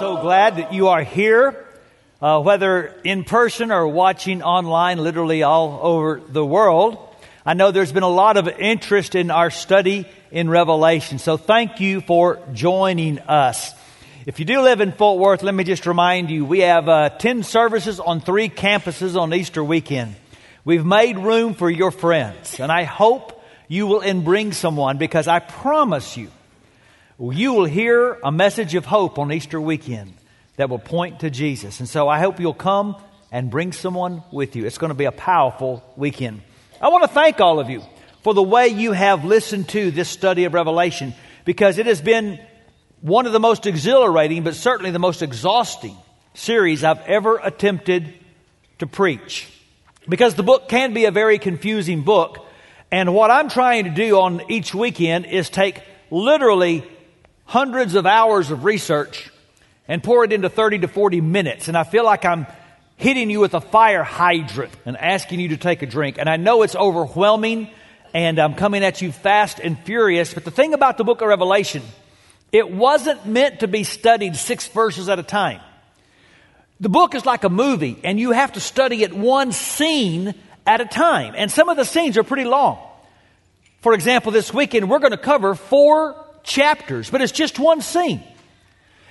so glad that you are here, uh, whether in person or watching online, literally all over the world. I know there's been a lot of interest in our study in Revelation, so thank you for joining us. If you do live in Fort Worth, let me just remind you we have uh, 10 services on three campuses on Easter weekend. We've made room for your friends, and I hope you will and bring someone because I promise you you will hear a message of hope on Easter weekend that will point to Jesus. And so I hope you'll come and bring someone with you. It's going to be a powerful weekend. I want to thank all of you for the way you have listened to this study of Revelation because it has been one of the most exhilarating, but certainly the most exhausting series I've ever attempted to preach. Because the book can be a very confusing book. And what I'm trying to do on each weekend is take literally hundreds of hours of research and pour it into 30 to 40 minutes. And I feel like I'm hitting you with a fire hydrant and asking you to take a drink. And I know it's overwhelming and I'm coming at you fast and furious. But the thing about the book of Revelation, it wasn't meant to be studied six verses at a time. The book is like a movie and you have to study it one scene at a time. And some of the scenes are pretty long. For example, this weekend we're going to cover four chapters, but it's just one scene.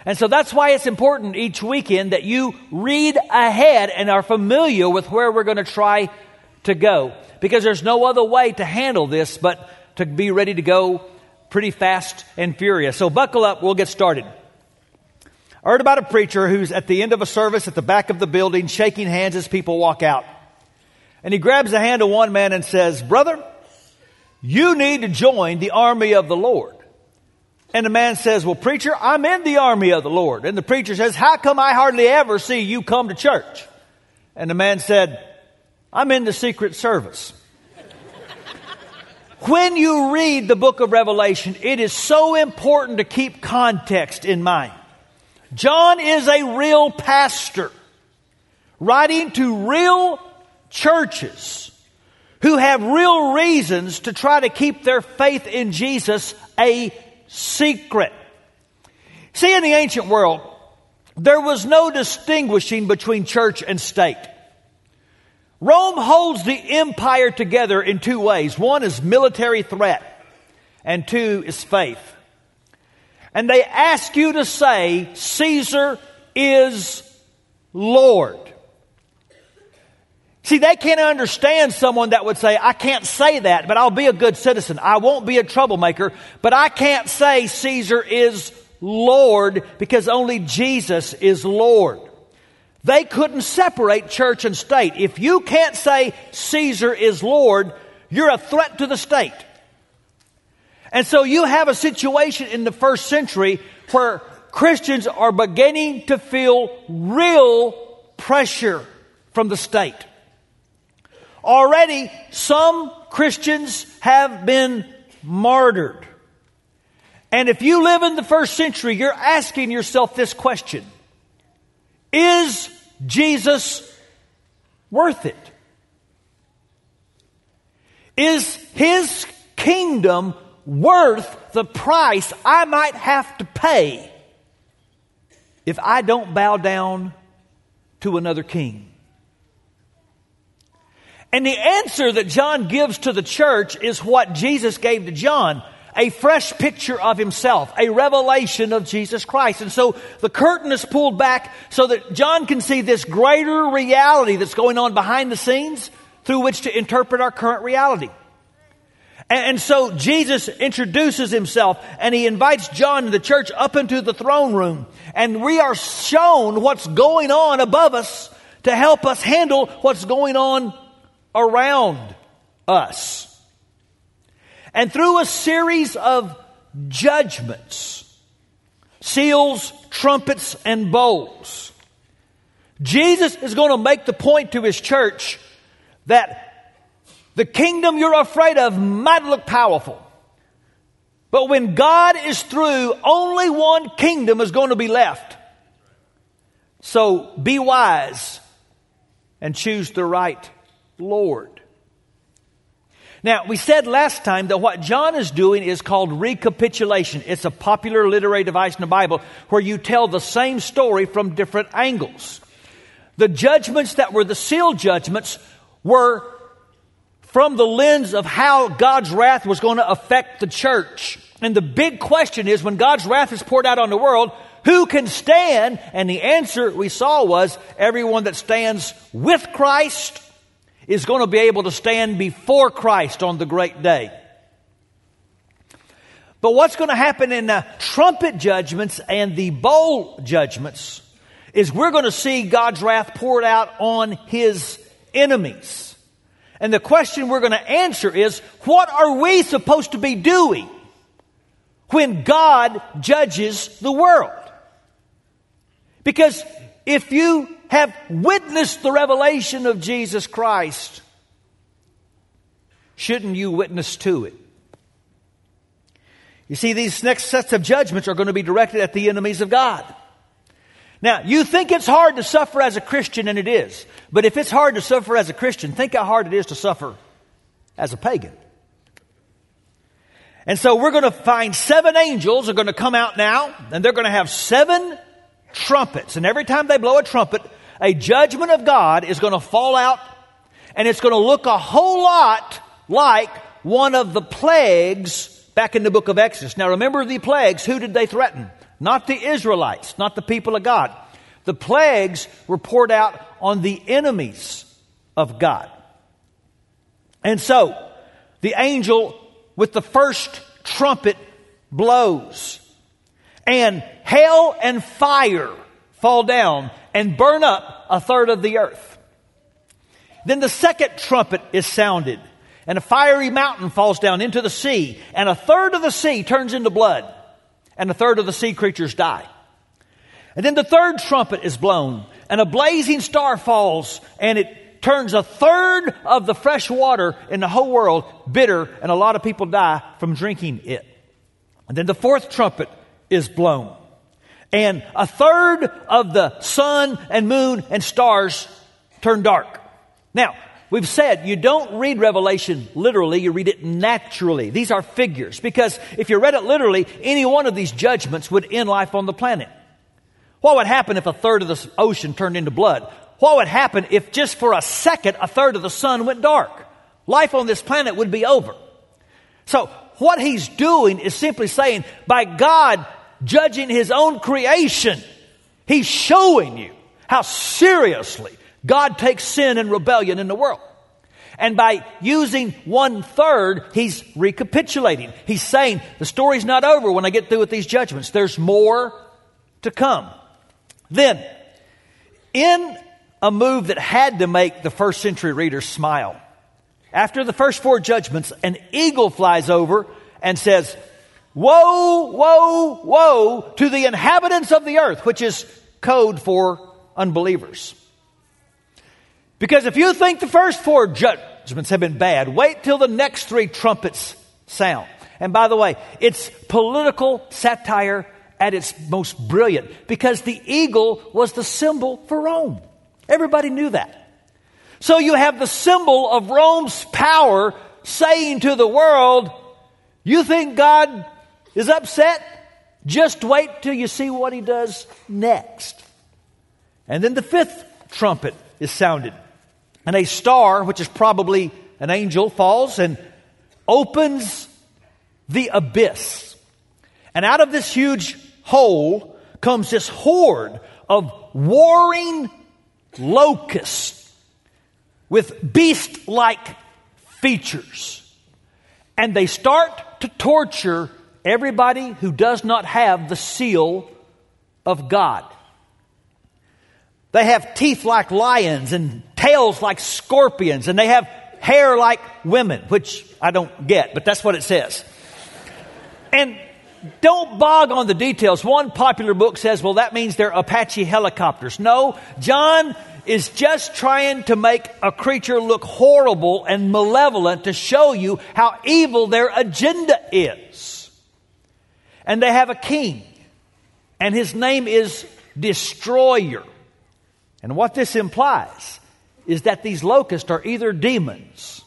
And so that's why it's important each weekend that you read ahead and are familiar with where we're going to try to go. Because there's no other way to handle this but to be ready to go pretty fast and furious. So buckle up, we'll get started. I heard about a preacher who's at the end of a service at the back of the building shaking hands as people walk out. And he grabs the hand of one man and says, Brother, you need to join the army of the Lord. And the man says, Well, preacher, I'm in the army of the Lord. And the preacher says, How come I hardly ever see you come to church? And the man said, I'm in the secret service. when you read the book of Revelation, it is so important to keep context in mind. John is a real pastor writing to real churches who have real reasons to try to keep their faith in Jesus a secret. See, in the ancient world, there was no distinguishing between church and state. Rome holds the empire together in two ways. One is military threat, and two is faith. And they ask you to say, Caesar is Lord. See, they can't understand someone that would say, I can't say that, but I'll be a good citizen. I won't be a troublemaker, but I can't say Caesar is Lord because only Jesus is Lord. They couldn't separate church and state. If you can't say Caesar is Lord, you're a threat to the state. And so you have a situation in the first century where Christians are beginning to feel real pressure from the state. Already, some Christians have been martyred. And if you live in the first century, you're asking yourself this question Is Jesus worth it? Is his kingdom worth the price I might have to pay if I don't bow down to another king? And the answer that John gives to the church is what Jesus gave to John a fresh picture of himself, a revelation of Jesus Christ. And so the curtain is pulled back so that John can see this greater reality that's going on behind the scenes through which to interpret our current reality. And, so Jesus introduces himself and he invites John and the church up into the throne room. And we are shown what's going on above us to help us handle what's going on around us. And through a series of judgments, seals, trumpets, and bowls, Jesus is going to make the point to his church that the kingdom you're afraid of might look powerful. But when God is through, only one kingdom is going to be left. So be wise and choose the right Lord. Now, we said last time that what John is doing is called recapitulation. It's a popular literary device in the Bible where you tell the same story from different angles. The judgments that were the seal judgments were from the lens of how God's wrath was going to affect the church. And the big question is when God's wrath is poured out on the world, who can stand? And the answer we saw was everyone that stands with Christ is going to be able to stand before Christ on the great day. But what's going to happen in the trumpet judgments and the bowl judgments is we're going to see God's wrath poured out on his enemies. And the question we're going to answer is what are we supposed to be doing when God judges the world? Because if you have witnessed the revelation of Jesus Christ, shouldn't you witness to it? You see, these next sets of judgments are going to be directed at the enemies of God. Now, you think it's hard to suffer as a Christian, and it is. But if it's hard to suffer as a Christian, think how hard it is to suffer as a pagan. And so we're going to find seven angels are going to come out now, and they're going to have seven trumpets. And every time they blow a trumpet, a judgment of God is going to fall out and it's going to look a whole lot like one of the plagues back in the book of Exodus. Now remember the plagues, who did they threaten? Not the Israelites, not the people of God. The plagues were poured out on the enemies of God. And so, the angel with the first trumpet blows, and hail and fire fall down and burn up a third of the earth. Then the second trumpet is sounded, and a fiery mountain falls down into the sea, and a third of the sea turns into blood, and a third of the sea creatures die. And then the third trumpet is blown, and a blazing star falls, and it turns a third of the fresh water in the whole world bitter, and a lot of people die from drinking it. And then the fourth trumpet is blown and a third of the sun and moon and stars turn dark. Now, we've said you don't read Revelation literally, you read it naturally. These are figures because if you read it literally, any one of these judgments would end life on the planet. What would happen if a third of the ocean turned into blood? What would happen if just for a second a third of the sun went dark? Life on this planet would be over. So, what he's doing is simply saying, by God judging his own creation, he's showing you how seriously God takes sin and rebellion in the world. And by using one third, he's recapitulating. He's saying the story's not over when I get through with these judgments. There's more to come. Then, in a move that had to make the first century readers smile, after the first four judgments, an eagle flies over and says, Woe, woe, woe to the inhabitants of the earth, which is code for unbelievers. Because if you think the first four judgments have been bad, wait till the next three trumpets sound. And by the way, it's political satire at its most brilliant because the eagle was the symbol for Rome. Everybody knew that. So you have the symbol of Rome's power saying to the world, You think God is upset, just wait till you see what he does next. And then the fifth trumpet is sounded. And a star, which is probably an angel, falls and opens the abyss. And out of this huge hole comes this horde of warring locusts with beast like features. And they start to torture everybody who does not have the seal of God. They have teeth like lions and tails like scorpions, and they have hair like women, which I don't get, but that's what it says. And don't bog on the details. One popular book says, well, that means they're Apache helicopters. No, John is just trying to make a creature look horrible and malevolent to show you how evil their agenda is and they have a king, and his name is Destroyer. And what this implies is that these locusts are either demons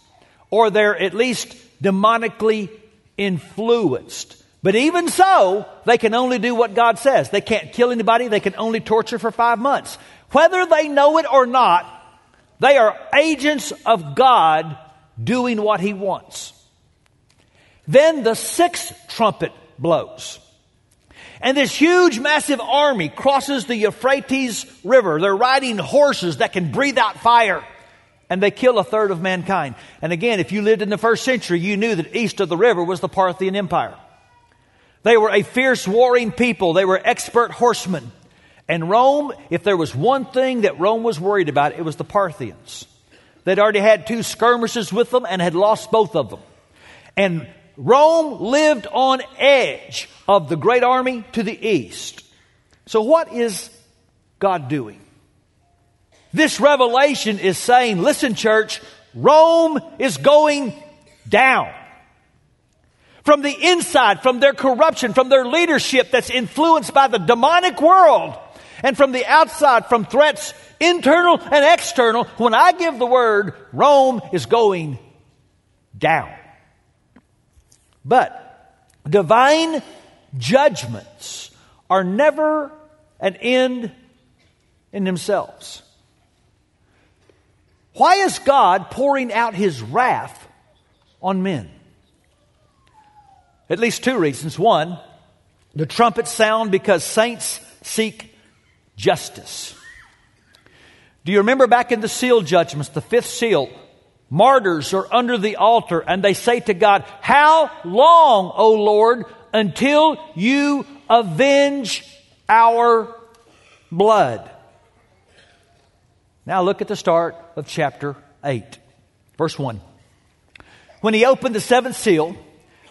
or they're at least demonically influenced. But even so, they can only do what God says. They can't kill anybody, they can only torture for five months. Whether they know it or not, they are agents of God doing what He wants. Then the sixth trumpet blows. And this huge, massive army crosses the Euphrates River. They're riding horses that can breathe out fire. And they kill a third of mankind. And again, if you lived in the first century, you knew that east of the river was the Parthian Empire. They were a fierce warring people. They were expert horsemen. And Rome, if there was one thing that Rome was worried about, it was the Parthians. They'd already had two skirmishes with them and had lost both of them. And Rome lived on edge of the great army to the east. So, what is God doing? This revelation is saying, listen, church, Rome is going down. From the inside, from their corruption, from their leadership that's influenced by the demonic world, and from the outside, from threats internal and external, when I give the word, Rome is going down. But divine judgments are never an end in themselves. Why is God pouring out his wrath on men? At least two reasons. One, the trumpets sound because saints seek justice. Do you remember back in the seal judgments, the fifth seal? Martyrs are under the altar and they say to God, How long, O Lord, until you avenge our blood? Now look at the start of chapter 8, verse 1. When he opened the seventh seal,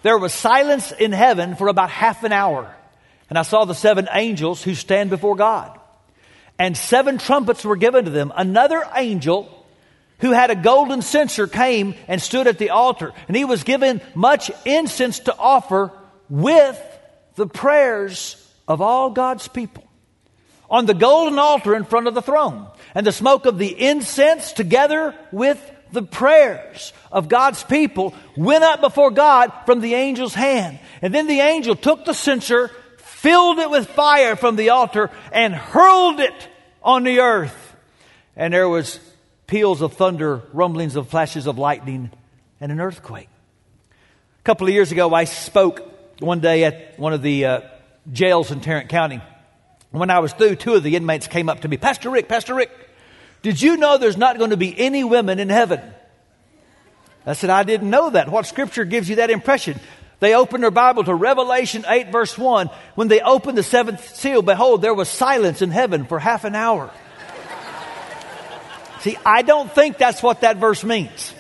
there was silence in heaven for about half an hour. And I saw the seven angels who stand before God. And seven trumpets were given to them. Another angel who had a golden censer came and stood at the altar. And he was given much incense to offer with the prayers of all God's people on the golden altar in front of the throne. And the smoke of the incense together with the prayers of God's people went up before God from the angel's hand. And then the angel took the censer, filled it with fire from the altar, and hurled it on the earth. And there was peals of thunder, rumblings of flashes of lightning, and an earthquake. A couple of years ago, I spoke one day at one of the uh, jails in Tarrant County. When I was through, two of the inmates came up to me, Pastor Rick, Pastor Rick, did you know there's not going to be any women in heaven? I said, I didn't know that. What scripture gives you that impression? They opened their Bible to Revelation 8, verse 1. When they opened the seventh seal, behold, there was silence in heaven for half an hour. See, I don't think that's what that verse means.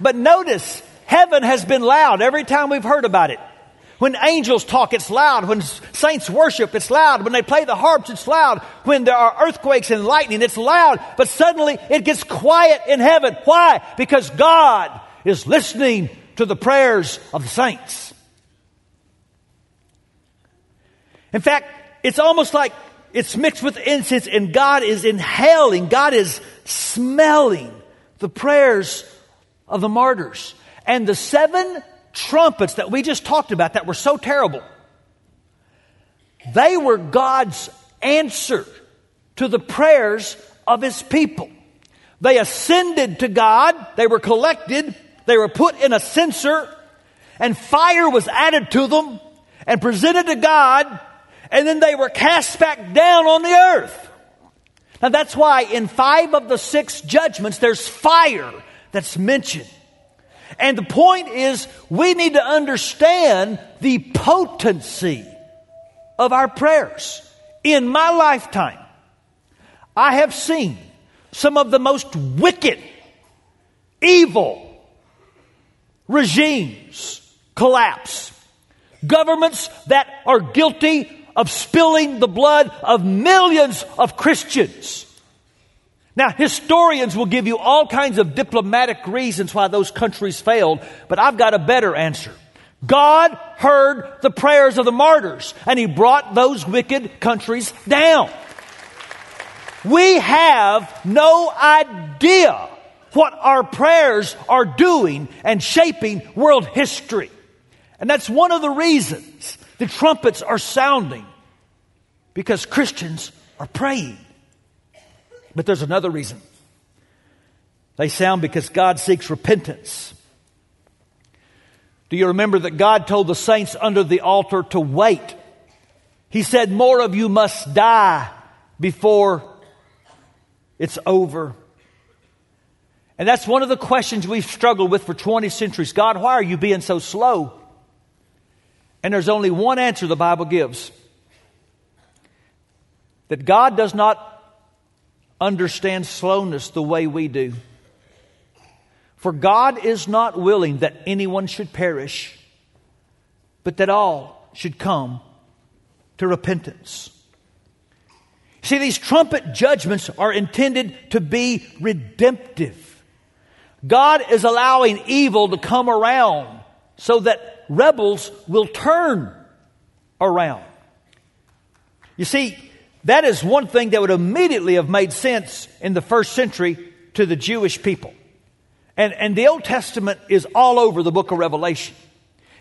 But notice, heaven has been loud every time we've heard about it. When angels talk, it's loud. When saints worship, it's loud. When they play the harps, it's loud. When there are earthquakes and lightning, it's loud. But suddenly it gets quiet in heaven. Why? Because God is listening to the prayers of the saints. In fact, it's almost like it's mixed with incense, and God is inhaling, God is smelling the prayers of the martyrs. And the seven trumpets that we just talked about that were so terrible, they were God's answer to the prayers of his people. They ascended to God, they were collected, they were put in a censer, and fire was added to them and presented to God and then they were cast back down on the earth. Now that's why in five of the six judgments, there's fire that's mentioned. And the point is, we need to understand the potency of our prayers. In my lifetime, I have seen some of the most wicked, evil regimes collapse. Governments that are guilty of spilling the blood of millions of Christians. Now, historians will give you all kinds of diplomatic reasons why those countries failed, but I've got a better answer. God heard the prayers of the martyrs, and He brought those wicked countries down. We have no idea what our prayers are doing and shaping world history. And that's one of the reasons the trumpets are sounding because Christians are praying. But there's another reason. They sound because God seeks repentance. Do you remember that God told the saints under the altar to wait? He said, More of you must die before it's over. And that's one of the questions we've struggled with for 20 centuries. God, why are you being so slow? And there's only one answer the Bible gives that God does not understand slowness the way we do. For God is not willing that anyone should perish, but that all should come to repentance. See, these trumpet judgments are intended to be redemptive. God is allowing evil to come around so that rebels will turn around. You see, that is one thing that would immediately have made sense in the first century to the Jewish people. And, and the Old Testament is all over the book of Revelation.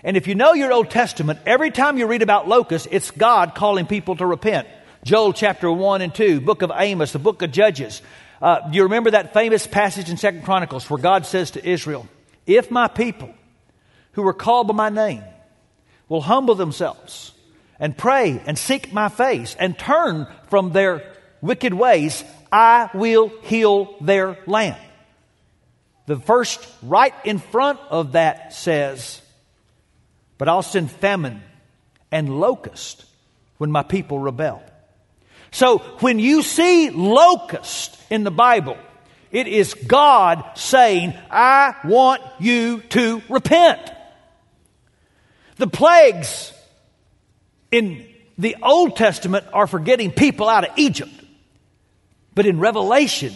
And if you know your Old Testament, every time you read about locusts, it's God calling people to repent. Joel chapter 1 and 2, book of Amos, the book of Judges. Uh, you remember that famous passage in Second Chronicles where God says to Israel, If my people who are called by my name will humble themselves and pray and seek my face and turn from their wicked ways, I will heal their land. The first right in front of that says, But I'll send famine and locust when my people rebel. So when you see locust in the Bible, it is God saying, I want you to repent. The plagues in the Old Testament are for getting people out of Egypt. But in Revelation,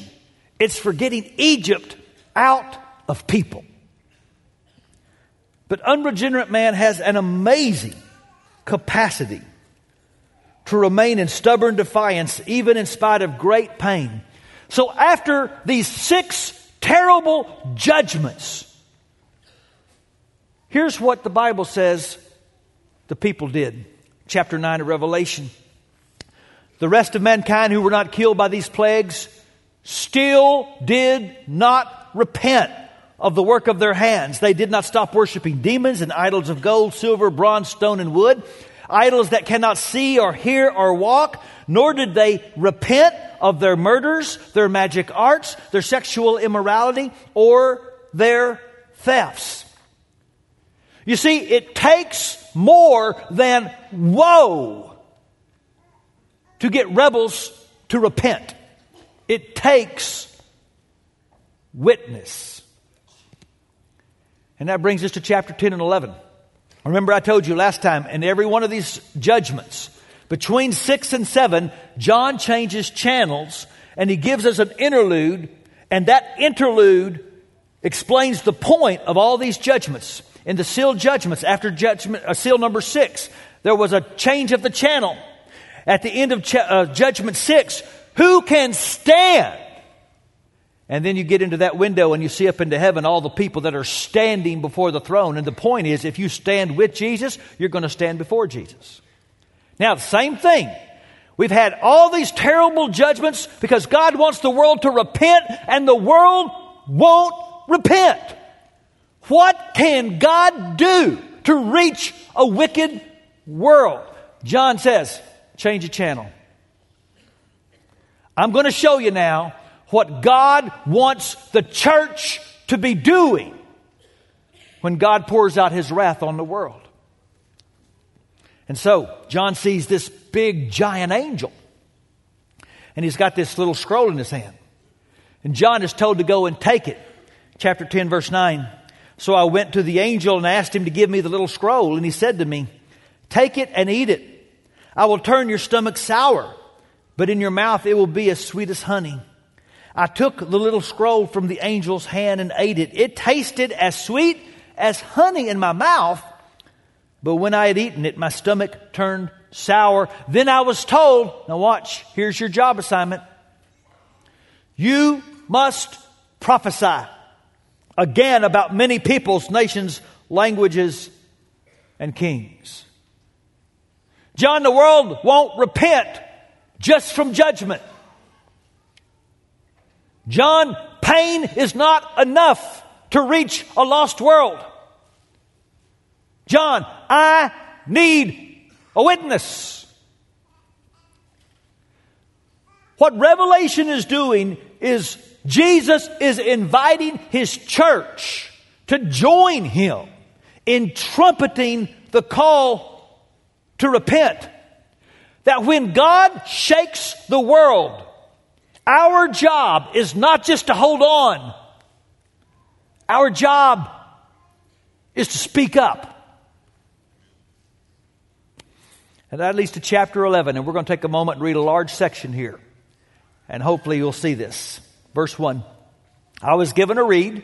it's for getting Egypt out of people. But unregenerate man has an amazing capacity to remain in stubborn defiance, even in spite of great pain. So, after these six terrible judgments, here's what the Bible says the people did. Chapter 9 of Revelation. The rest of mankind who were not killed by these plagues still did not repent of the work of their hands. They did not stop worshiping demons and idols of gold, silver, bronze, stone, and wood idols that cannot see or hear or walk, nor did they repent of their murders, their magic arts, their sexual immorality, or their thefts. You see, it takes more than woe to get rebels to repent. It takes witness. And that brings us to chapter 10 and 11. Remember, I told you last time, in every one of these judgments, between six and seven, John changes channels and he gives us an interlude, and that interlude explains the point of all these judgments. In the seal judgments, after judgment, uh, seal number six, there was a change of the channel. At the end of ch- uh, judgment six, who can stand and then you get into that window and you see up into heaven all the people that are standing before the throne. And the point is, if you stand with Jesus, you're going to stand before Jesus. Now, the same thing. We've had all these terrible judgments because God wants the world to repent and the world won't repent. What can God do to reach a wicked world? John says, change the channel. I'm going to show you now what God wants the church to be doing when God pours out his wrath on the world. And so, John sees this big giant angel. And he's got this little scroll in his hand. And John is told to go and take it. Chapter 10, verse 9. So I went to the angel and asked him to give me the little scroll. And he said to me, Take it and eat it. I will turn your stomach sour, but in your mouth it will be as sweet as honey. I took the little scroll from the angel's hand and ate it. It tasted as sweet as honey in my mouth, but when I had eaten it, my stomach turned sour. Then I was told, now watch, here's your job assignment. You must prophesy again about many peoples, nations, languages, and kings. John, the world won't repent just from judgment. John, pain is not enough to reach a lost world. John, I need a witness. What Revelation is doing is Jesus is inviting his church to join him in trumpeting the call to repent. That when God shakes the world, our job is not just to hold on, our job is to speak up. And that leads to chapter 11, and we're going to take a moment and read a large section here. And hopefully you'll see this. Verse 1 I was given a reed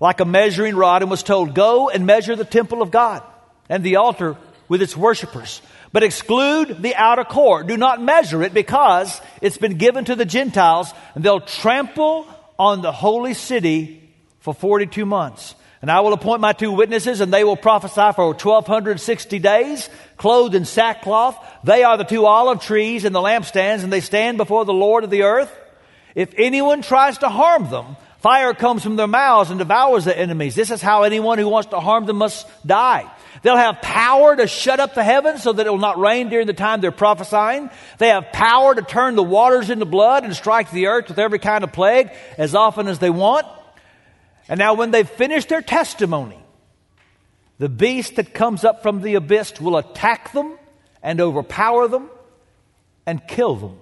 like a measuring rod and was told, Go and measure the temple of God and the altar with its worshippers. But exclude the outer court. Do not measure it because it's been given to the Gentiles and they'll trample on the holy city for 42 months. And I will appoint my two witnesses, and they will prophesy for 1260 days, clothed in sackcloth. They are the two olive trees and the lampstands, and they stand before the Lord of the earth. If anyone tries to harm them, fire comes from their mouths and devours their enemies. This is how anyone who wants to harm them must die. They'll have power to shut up the heavens so that it will not rain during the time they're prophesying. They have power to turn the waters into blood and strike the earth with every kind of plague as often as they want. And now, when they've finished their testimony, the beast that comes up from the abyss will attack them and overpower them and kill them.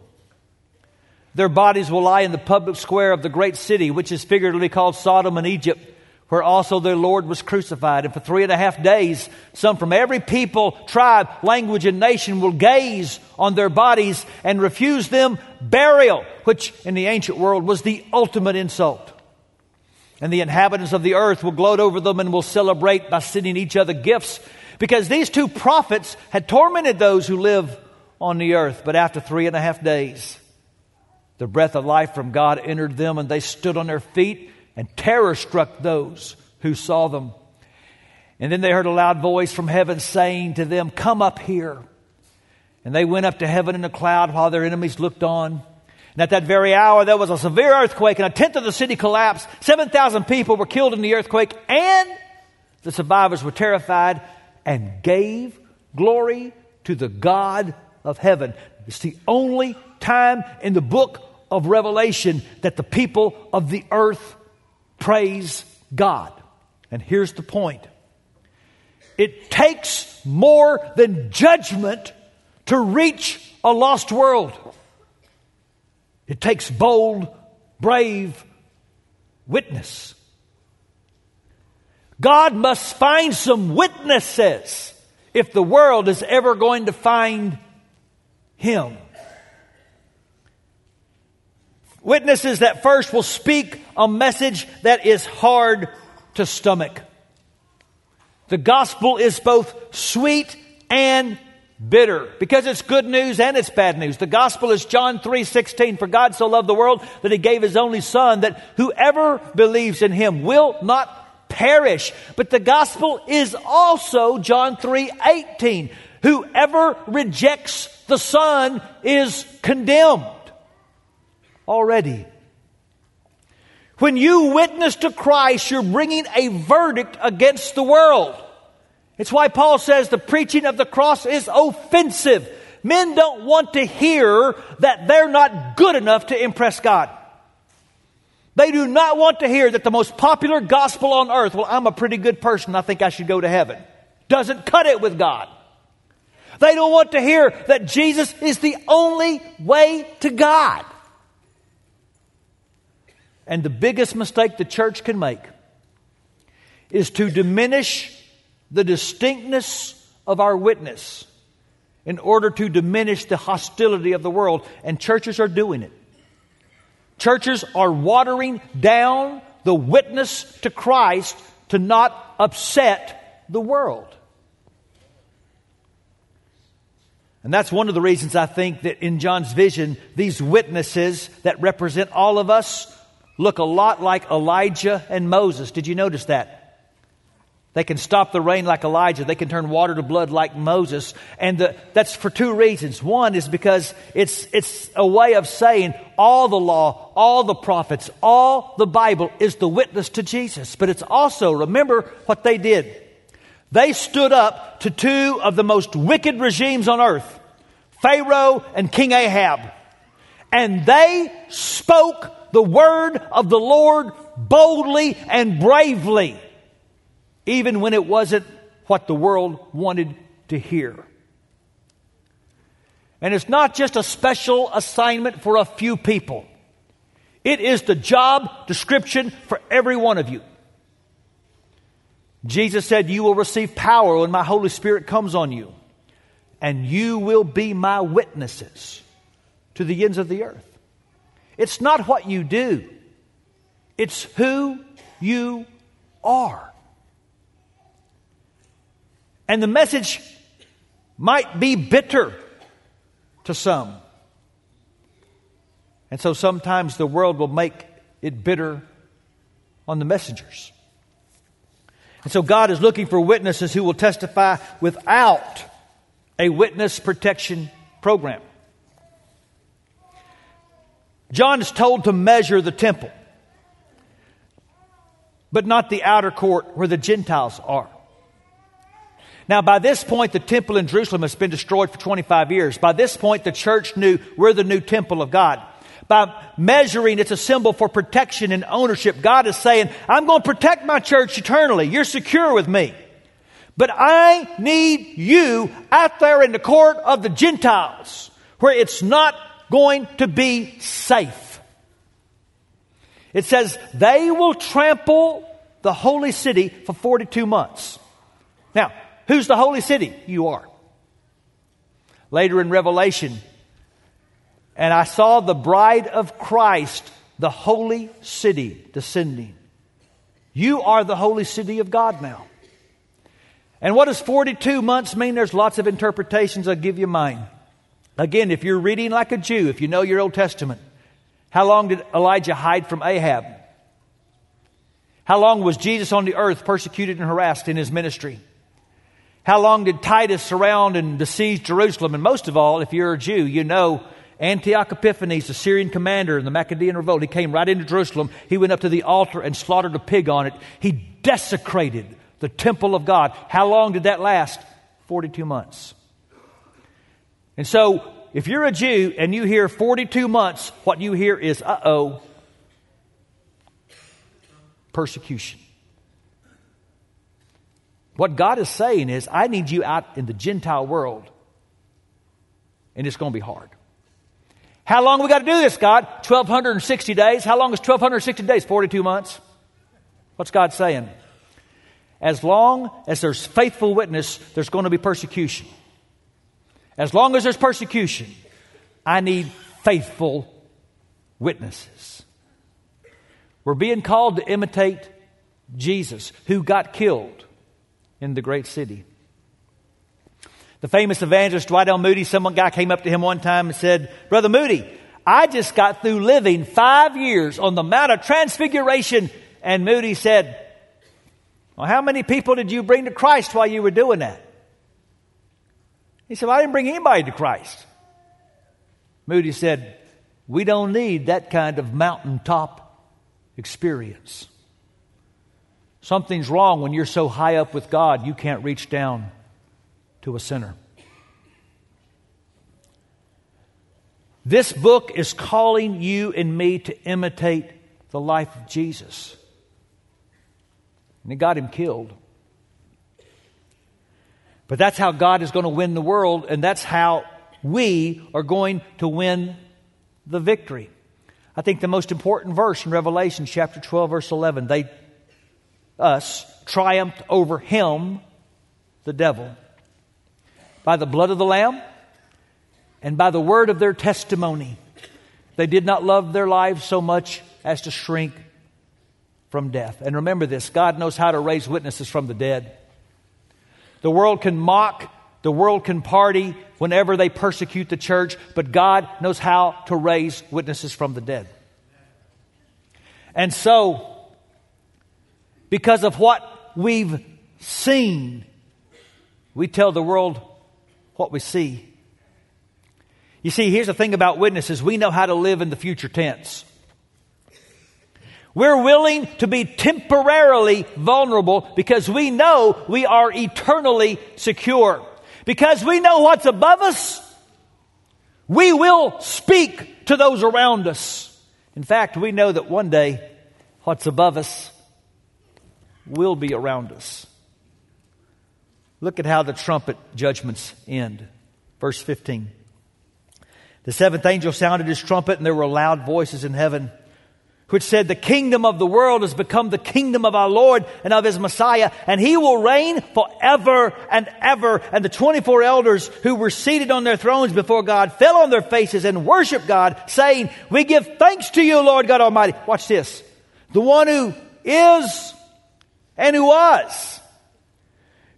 Their bodies will lie in the public square of the great city, which is figuratively called Sodom and Egypt, where also their Lord was crucified. And for three and a half days, some from every people, tribe, language, and nation will gaze on their bodies and refuse them burial, which in the ancient world was the ultimate insult. And the inhabitants of the earth will gloat over them and will celebrate by sending each other gifts because these two prophets had tormented those who live on the earth. But after three and a half days, the breath of life from God entered them and they stood on their feet and terror struck those who saw them. And then they heard a loud voice from heaven saying to them, Come up here. And they went up to heaven in a cloud while their enemies looked on. And at that very hour, there was a severe earthquake, and a tenth of the city collapsed. 7,000 people were killed in the earthquake, and the survivors were terrified and gave glory to the God of heaven. It's the only time in the book of Revelation that the people of the earth praise God. And here's the point it takes more than judgment to reach a lost world. It takes bold, brave witness. God must find some witnesses if the world is ever going to find Him. Witnesses that first will speak a message that is hard to stomach. The gospel is both sweet and bitter because it's good news and it's bad news. The gospel is John 3:16 for God so loved the world that he gave his only son that whoever believes in him will not perish. But the gospel is also John 3:18 whoever rejects the son is condemned already. When you witness to Christ, you're bringing a verdict against the world. It's why Paul says the preaching of the cross is offensive. Men don't want to hear that they're not good enough to impress God. They do not want to hear that the most popular gospel on earth, well, I'm a pretty good person, I think I should go to heaven, doesn't cut it with God. They don't want to hear that Jesus is the only way to God. And the biggest mistake the church can make is to diminish the distinctness of our witness in order to diminish the hostility of the world, and churches are doing it. Churches are watering down the witness to Christ to not upset the world. And that's one of the reasons I think that in John's vision, these witnesses that represent all of us look a lot like Elijah and Moses. Did you notice that? They can stop the rain like Elijah. They can turn water to blood like Moses. And the, that's for two reasons. One is because it's, it's a way of saying all the law, all the prophets, all the Bible is the witness to Jesus. But it's also, remember what they did. They stood up to two of the most wicked regimes on earth, Pharaoh and King Ahab. And they spoke the word of the Lord boldly and bravely even when it wasn't what the world wanted to hear. And it's not just a special assignment for a few people. It is the job description for every one of you. Jesus said, You will receive power when my Holy Spirit comes on you, and you will be my witnesses to the ends of the earth. It's not what you do, it's who you are. And the message might be bitter to some. And so sometimes the world will make it bitter on the messengers. And so God is looking for witnesses who will testify without a witness protection program. John is told to measure the temple, but not the outer court where the Gentiles are. Now, by this point, the temple in Jerusalem has been destroyed for 25 years. By this point, the church knew we're the new temple of God. By measuring, it's a symbol for protection and ownership. God is saying, I'm going to protect my church eternally. You're secure with me. But I need you out there in the court of the Gentiles where it's not going to be safe. It says, they will trample the holy city for 42 months. Now, Who's the holy city? You are. Later in Revelation, and I saw the bride of Christ, the holy city, descending. You are the holy city of God now. And what does 42 months mean? There's lots of interpretations. I'll give you mine. Again, if you're reading like a Jew, if you know your Old Testament, how long did Elijah hide from Ahab? How long was Jesus on the earth persecuted and harassed in his ministry? How long did Titus surround and besiege Jerusalem? And most of all, if you're a Jew, you know Antiochus Epiphanes, the Syrian commander in the Maccabean revolt, he came right into Jerusalem. He went up to the altar and slaughtered a pig on it. He desecrated the temple of God. How long did that last? 42 months. And so, if you're a Jew and you hear 42 months, what you hear is, uh oh, persecution. What God is saying is, I need you out in the Gentile world, and it's going to be hard. How long we got to do this, God? 1,260 days. How long is 1,260 days? 42 months. What's God saying? As long as there's faithful witness, there's going to be persecution. As long as there's persecution, I need faithful witnesses. We're being called to imitate Jesus, who got killed in the great city. The famous evangelist Dwight L. Moody, some guy came up to him one time and said, Brother Moody, I just got through living five years on the Mount of Transfiguration. And Moody said, Well, how many people did you bring to Christ while you were doing that? He said, well, I didn't bring anybody to Christ. Moody said, We don't need that kind of mountaintop experience. Something's wrong when you're so high up with God you can't reach down to a sinner. This book is calling you and me to imitate the life of Jesus. And it got him killed. But that's how God is going to win the world, and that's how we are going to win the victory. I think the most important verse in Revelation chapter 12, verse 11, they us triumphed over him, the devil, by the blood of the Lamb and by the word of their testimony. They did not love their lives so much as to shrink from death. And remember this God knows how to raise witnesses from the dead. The world can mock, the world can party whenever they persecute the church, but God knows how to raise witnesses from the dead. And so, because of what we've seen, we tell the world what we see. You see, here's the thing about witnesses we know how to live in the future tense. We're willing to be temporarily vulnerable because we know we are eternally secure. Because we know what's above us, we will speak to those around us. In fact, we know that one day what's above us will be around us. Look at how the trumpet judgments end. Verse 15. The seventh angel sounded his trumpet, and there were loud voices in heaven which said, The kingdom of the world has become the kingdom of our Lord and of his Messiah, and he will reign forever and ever. And the 24 elders who were seated on their thrones before God fell on their faces and worshiped God, saying, We give thanks to you, Lord God Almighty. Watch this. The one who is and who was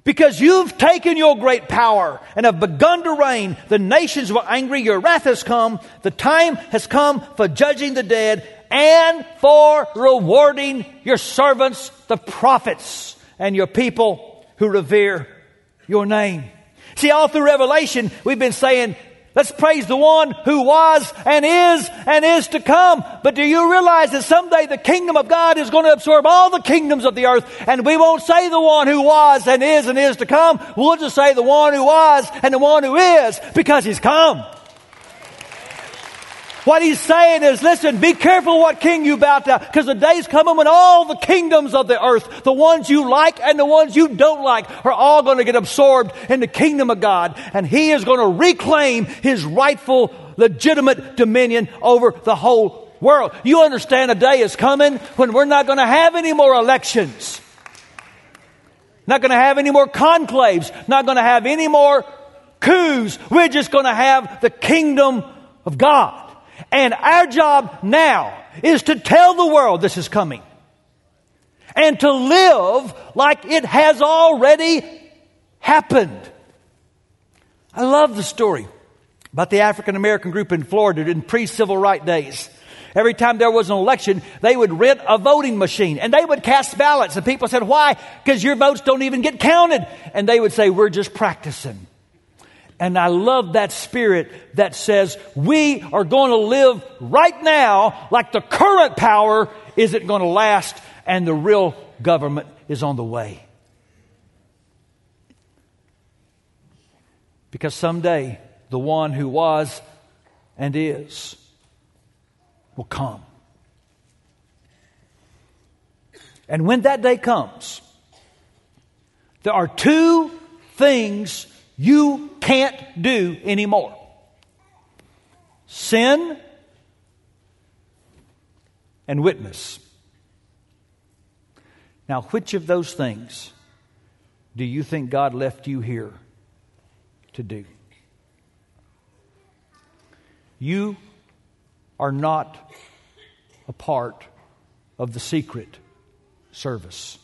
because you've taken your great power and have begun to reign. The nations were angry. Your wrath has come. The time has come for judging the dead and for rewarding your servants, the prophets, and your people who revere your name. See, all through Revelation, we've been saying Let's praise the one who was and is and is to come. But do you realize that someday the kingdom of God is going to absorb all the kingdoms of the earth and we won't say the one who was and is and is to come. We'll just say the one who was and the one who is because he's come. What he's saying is, listen, be careful what king you bow to, because the day's coming when all the kingdoms of the earth, the ones you like and the ones you don't like, are all going to get absorbed in the kingdom of God. And he is going to reclaim his rightful, legitimate dominion over the whole world. You understand a day is coming when we're not going to have any more elections. Not going to have any more conclaves. Not going to have any more coups. We're just going to have the kingdom of God. And our job now is to tell the world this is coming and to live like it has already happened. I love the story about the African American group in Florida in pre civil rights days. Every time there was an election, they would rent a voting machine and they would cast ballots. And people said, Why? Because your votes don't even get counted. And they would say, We're just practicing. And I love that spirit that says we are going to live right now like the current power isn't going to last and the real government is on the way. Because someday the one who was and is will come. And when that day comes, there are two things you can't do anymore sin and witness. Now, which of those things do you think God left you here to do? You are not a part of the secret service.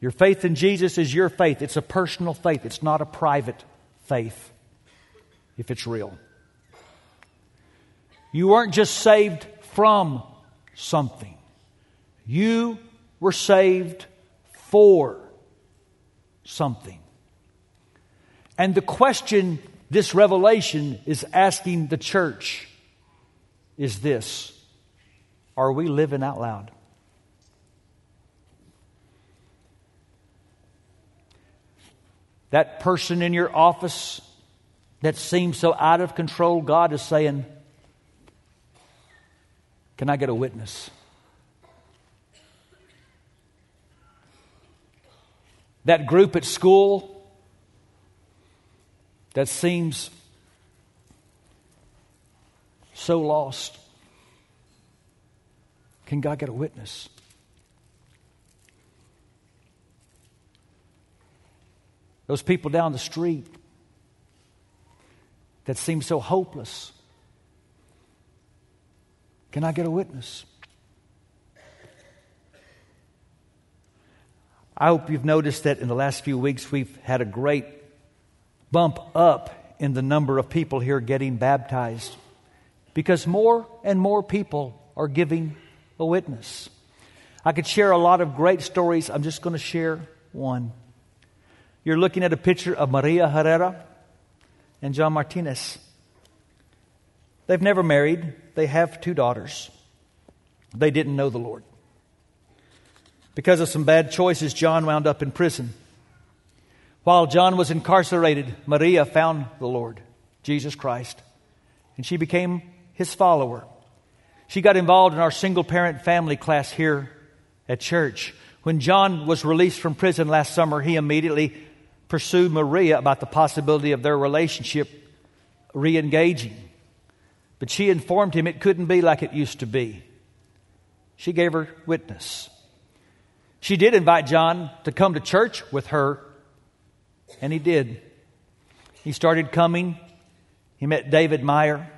Your faith in Jesus is your faith. It's a personal faith, it's not a private faith if it's real. You weren't just saved from something, you were saved for something. And the question this revelation is asking the church is this Are we living out loud? That person in your office that seems so out of control, God is saying, Can I get a witness? That group at school that seems so lost. Can God get a witness? Those people down the street that seem so hopeless. Can I get a witness? I hope you've noticed that in the last few weeks we've had a great bump up in the number of people here getting baptized because more and more people are giving a witness. I could share a lot of great stories. I'm just going to share one. You're looking at a picture of Maria Herrera and John Martinez. They've never married, they have two daughters. They didn't know the Lord. Because of some bad choices, John wound up in prison. While John was incarcerated, Maria found the Lord, Jesus Christ, and she became his follower. She got involved in our single parent family class here at church. When John was released from prison last summer, he immediately pursued Maria about the possibility of their relationship re engaging. But she informed him it couldn't be like it used to be. She gave her witness. She did invite John to come to church with her, and he did. He started coming. He met David Meyer.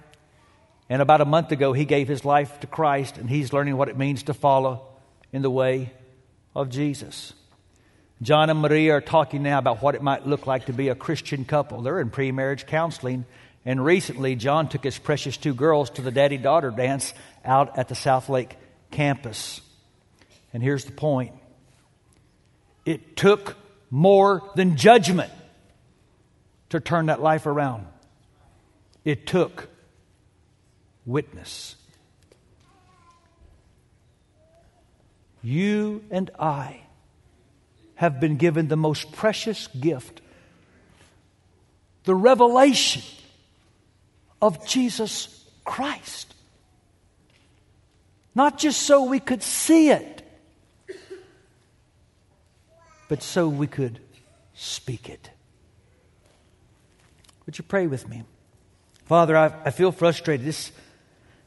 And about a month ago, he gave his life to Christ, and he's learning what it means to follow in the way of Jesus. John and Maria are talking now about what it might look like to be a Christian couple. They're in pre marriage counseling. And recently, John took his precious two girls to the daddy daughter dance out at the Southlake campus. And here's the point it took more than judgment to turn that life around, it took witness. You and I have been given the most precious gift the revelation of Jesus Christ. Not just so we could see it, but so we could speak it. Would you pray with me? Father, I, I feel frustrated. This,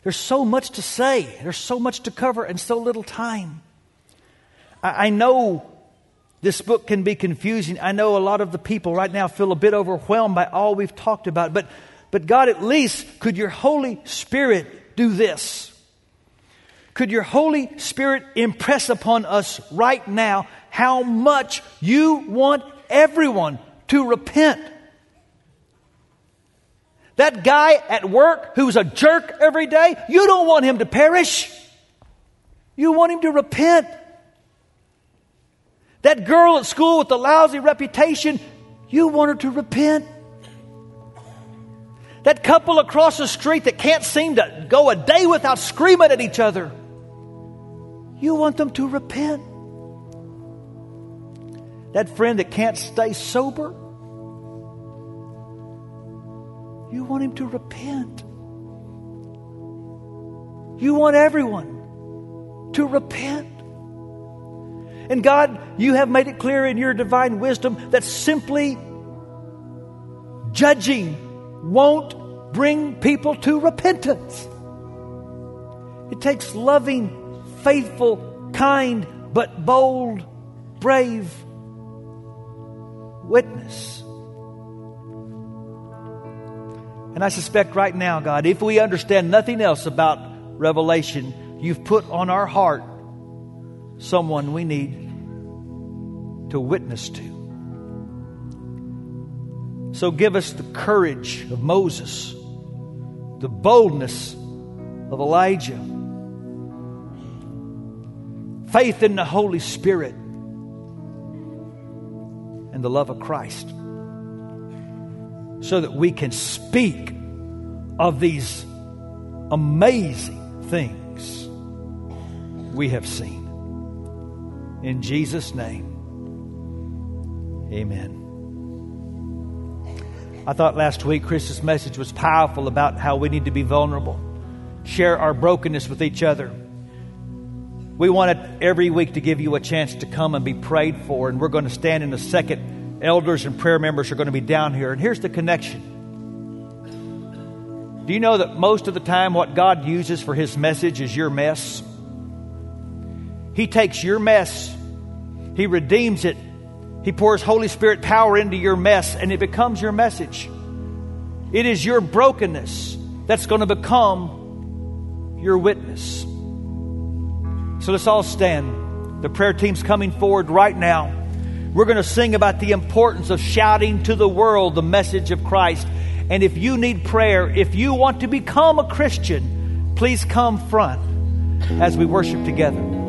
there's so much to say, there's so much to cover, and so little time. I, I know this book can be confusing. I know a lot of the people right now feel a bit overwhelmed by all we've talked about, but, but God, at least, could your Holy Spirit do this? Could your Holy Spirit impress upon us right now how much you want everyone to repent? That guy at work who's a jerk every day, you don't want him to perish. You want him to repent. That girl at school with the lousy reputation, you want her to repent. That couple across the street that can't seem to go a day without screaming at each other, you want them to repent. That friend that can't stay sober, you want him to repent. You want everyone to repent. And God, you have made it clear in your divine wisdom that simply judging won't bring people to repentance. It takes loving, faithful, kind, but bold, brave witness. And I suspect right now, God, if we understand nothing else about Revelation, you've put on our heart someone we need to witness to. So give us the courage of Moses, the boldness of Elijah, faith in the Holy Spirit, and the love of Christ, so that we can speak of these amazing things we have seen. In Jesus' name, amen. I thought last week Chris's message was powerful about how we need to be vulnerable, share our brokenness with each other. We wanted every week to give you a chance to come and be prayed for, and we're going to stand in a second. Elders and prayer members are going to be down here, and here's the connection. Do you know that most of the time what God uses for His message is your mess? He takes your mess he redeems it. He pours Holy Spirit power into your mess, and it becomes your message. It is your brokenness that's going to become your witness. So let's all stand. The prayer team's coming forward right now. We're going to sing about the importance of shouting to the world the message of Christ. And if you need prayer, if you want to become a Christian, please come front. as we worship together.